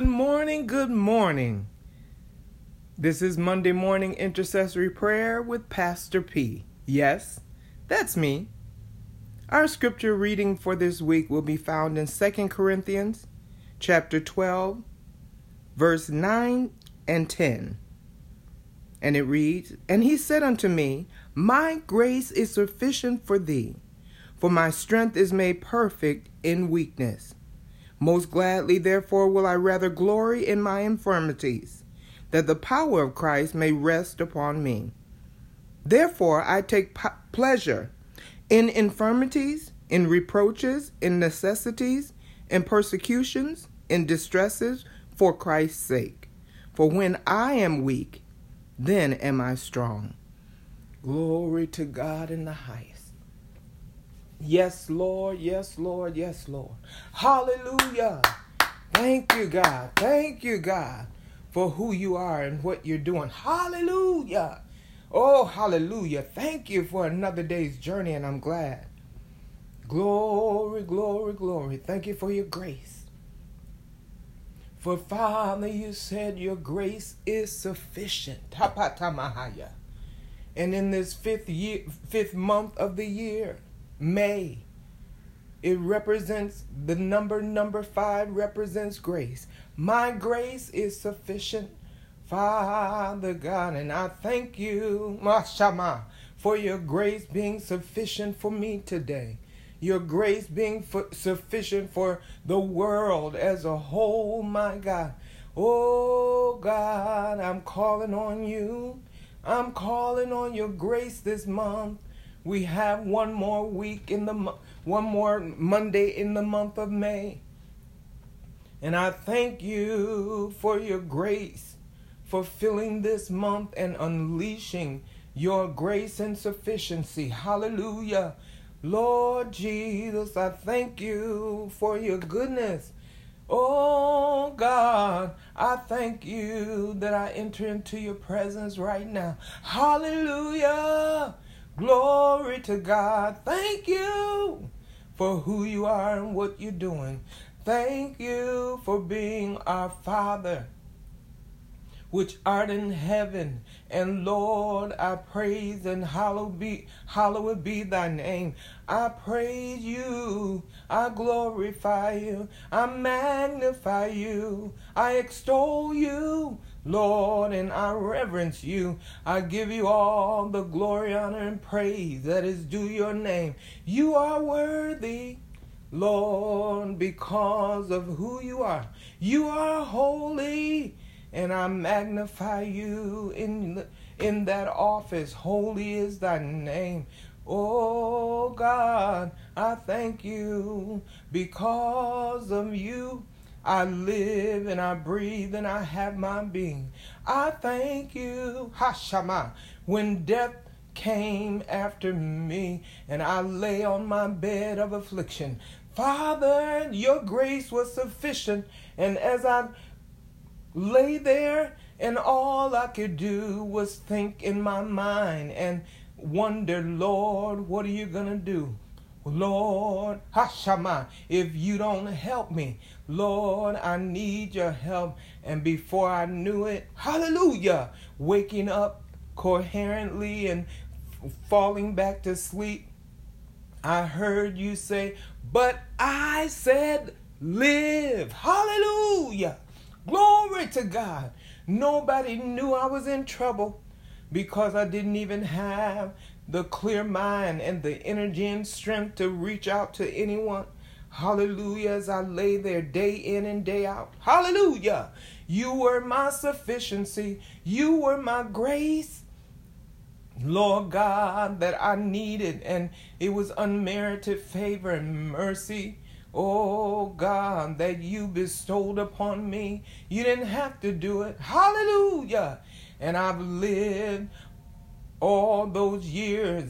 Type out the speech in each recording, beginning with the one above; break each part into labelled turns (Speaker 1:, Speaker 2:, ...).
Speaker 1: Good morning, good morning. This is Monday Morning Intercessory Prayer with Pastor P. Yes, that's me. Our scripture reading for this week will be found in 2 Corinthians chapter 12, verse 9 and 10. And it reads, And he said unto me, My grace is sufficient for thee, for my strength is made perfect in weakness. Most gladly, therefore, will I rather glory in my infirmities, that the power of Christ may rest upon me. Therefore, I take pleasure in infirmities, in reproaches, in necessities, in persecutions, in distresses, for Christ's sake. For when I am weak, then am I strong. Glory to God in the highest. Yes, Lord. Yes, Lord. Yes, Lord. Hallelujah. Thank you, God. Thank you, God, for who you are and what you're doing. Hallelujah. Oh, hallelujah. Thank you for another day's journey, and I'm glad. Glory, glory, glory. Thank you for your grace. For Father, you said your grace is sufficient. And in this fifth year, fifth month of the year, May. It represents the number number five represents grace. My grace is sufficient, Father God, and I thank you, Mashama, for your grace being sufficient for me today. Your grace being sufficient for the world as a whole, my God. Oh God, I'm calling on you. I'm calling on your grace this month. We have one more week in the one more Monday in the month of May. And I thank you for your grace for filling this month and unleashing your grace and sufficiency. Hallelujah. Lord Jesus, I thank you for your goodness. Oh God, I thank you that I enter into your presence right now. Hallelujah. Glory to God. Thank you for who you are and what you're doing. Thank you for being our Father which art in heaven. And Lord, I praise and hallowed be, hallowed be thy name. I praise you, I glorify you, I magnify you, I extol you. Lord, and I reverence you. I give you all the glory, honor, and praise that is due your name. You are worthy, Lord, because of who you are. You are holy, and I magnify you in, in that office. Holy is thy name. Oh God, I thank you because of you. I live and I breathe and I have my being. I thank you, Hashama, when death came after me and I lay on my bed of affliction. Father, your grace was sufficient, and as I lay there, and all I could do was think in my mind and wonder, Lord, what are you going to do? Lord, Hashama, if you don't help me, Lord, I need your help. And before I knew it, hallelujah, waking up coherently and falling back to sleep, I heard you say, But I said, Live. Hallelujah. Glory to God. Nobody knew I was in trouble because I didn't even have the clear mind and the energy and strength to reach out to anyone. Hallelujah. As I lay there day in and day out. Hallelujah. You were my sufficiency. You were my grace. Lord God, that I needed, and it was unmerited favor and mercy. Oh God, that you bestowed upon me. You didn't have to do it. Hallelujah. And I've lived all those years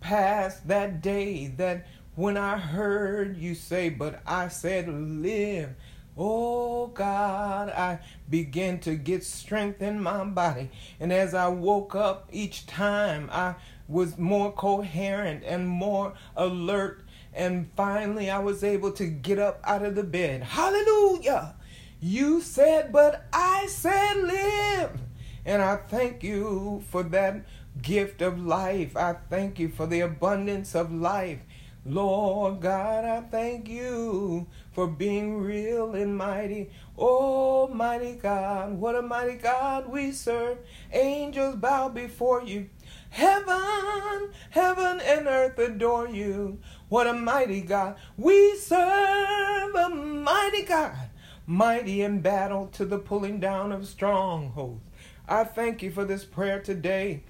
Speaker 1: past that day that when I heard you say, but I said, live. Oh God, I began to get strength in my body. And as I woke up each time, I was more coherent and more alert. And finally, I was able to get up out of the bed. Hallelujah! You said, but I said live. And I thank you for that gift of life. I thank you for the abundance of life. Lord God, I thank you for being real and mighty. Oh, mighty God, what a mighty God we serve. Angels bow before you. Heaven, heaven and earth adore you. What a mighty God. We serve a mighty God, mighty in battle to the pulling down of strongholds. I thank you for this prayer today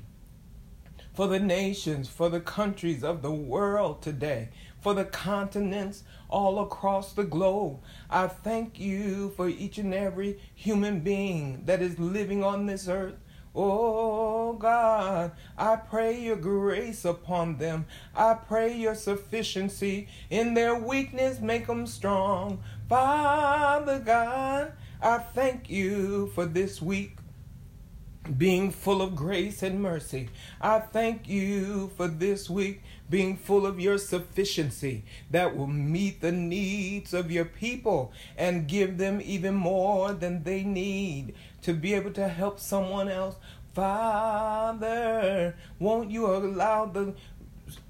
Speaker 1: for the nations, for the countries of the world today, for the continents all across the globe. I thank you for each and every human being that is living on this earth. Oh God, I pray your grace upon them. I pray your sufficiency in their weakness, make them strong. Father God, I thank you for this week being full of grace and mercy. I thank you for this week being full of your sufficiency that will meet the needs of your people and give them even more than they need to be able to help someone else. Father, won't you allow the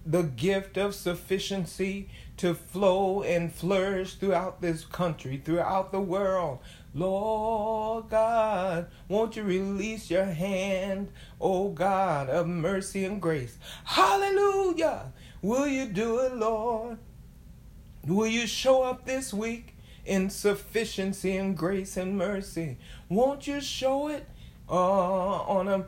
Speaker 1: the gift of sufficiency to flow and flourish throughout this country, throughout the world. Lord God, won't you release your hand, oh God, of mercy and grace? Hallelujah! Will you do it, Lord? Will you show up this week in sufficiency and grace and mercy? Won't you show it uh, on a,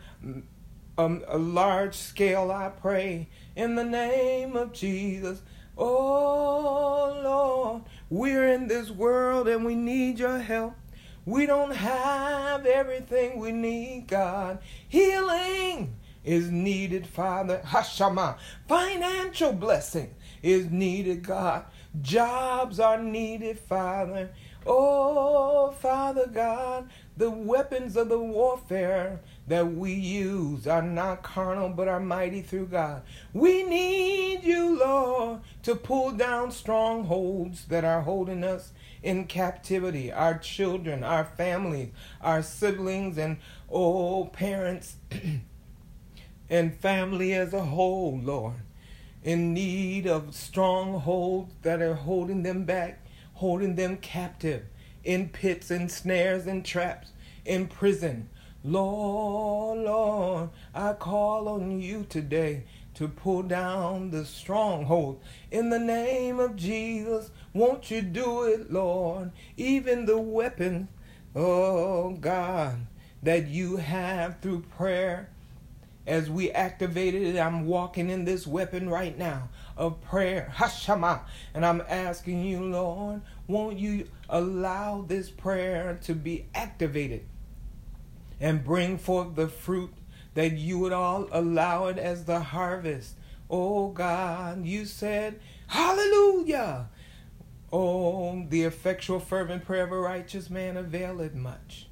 Speaker 1: a, a large scale, I pray, in the name of Jesus? Oh Lord, we're in this world and we need your help. We don't have everything we need, God. Healing is needed, Father. Hashama. Financial blessing is needed, God. Jobs are needed, Father. Oh, Father God, the weapons of the warfare that we use are not carnal but are mighty through God. We need you, Lord, to pull down strongholds that are holding us in captivity, our children, our families, our siblings, and oh, parents and family as a whole, Lord, in need of strongholds that are holding them back, holding them captive in pits and snares and traps, in prison. Lord, Lord, I call on you today to pull down the stronghold. In the name of Jesus, won't you do it, Lord? Even the weapon, oh God, that you have through prayer. As we activated it, I'm walking in this weapon right now of prayer. Hashama. And I'm asking you, Lord, won't you allow this prayer to be activated and bring forth the fruit that you would all allow it as the harvest. Oh God, you said, Hallelujah. Oh, the effectual, fervent prayer of a righteous man availeth much.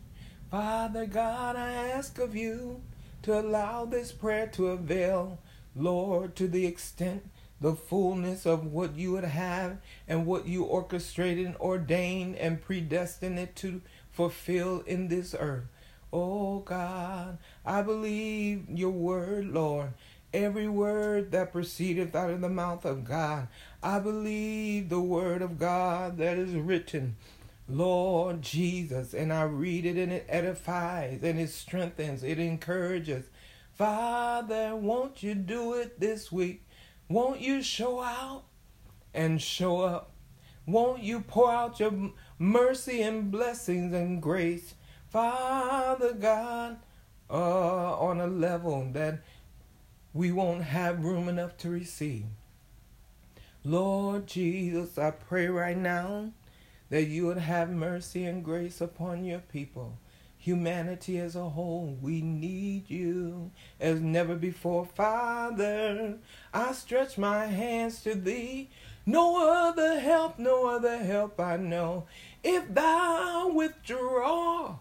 Speaker 1: Father God, I ask of you to allow this prayer to avail, Lord, to the extent, the fullness of what you would have and what you orchestrated and ordained and predestined it to fulfill in this earth. Oh God, I believe your word, Lord. Every word that proceedeth out of the mouth of God. I believe the word of God that is written. Lord Jesus, and I read it and it edifies and it strengthens, it encourages. Father, won't you do it this week? Won't you show out and show up? Won't you pour out your mercy and blessings and grace? Father God, uh, on a level that we won't have room enough to receive. Lord Jesus, I pray right now that you would have mercy and grace upon your people. Humanity as a whole, we need you as never before. Father, I stretch my hands to thee. No other help, no other help I know. If thou withdraw,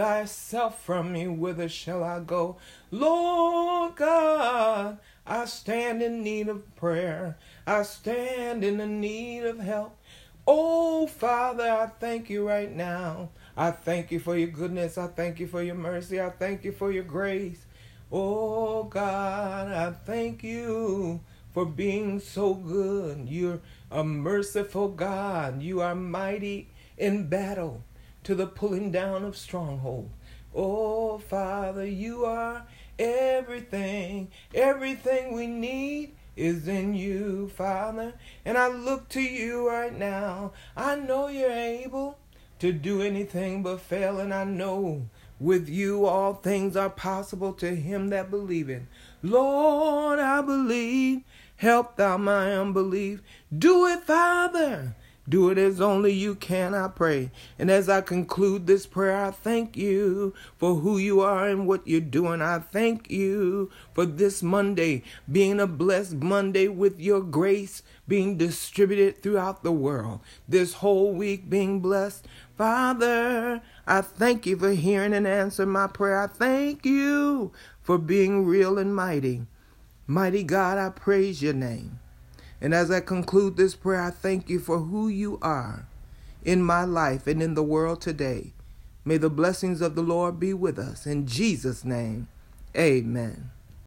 Speaker 1: thyself from me, whither shall I go? Lord God, I stand in need of prayer. I stand in the need of help. Oh, Father, I thank you right now. I thank you for your goodness. I thank you for your mercy. I thank you for your grace. Oh God, I thank you for being so good. You're a merciful God. You are mighty in battle to the pulling down of strongholds. Oh Father, you are everything. Everything we need is in you, Father. And I look to you right now. I know you're able to do anything but fail, and I know with you all things are possible to him that believeth. Lord, I believe. Help thou my unbelief. Do it, Father. Do it as only you can, I pray. And as I conclude this prayer, I thank you for who you are and what you're doing. I thank you for this Monday being a blessed Monday with your grace being distributed throughout the world. This whole week being blessed. Father, I thank you for hearing and answering my prayer. I thank you for being real and mighty. Mighty God, I praise your name. And as I conclude this prayer, I thank you for who you are in my life and in the world today. May the blessings of the Lord be with us. In Jesus' name, amen.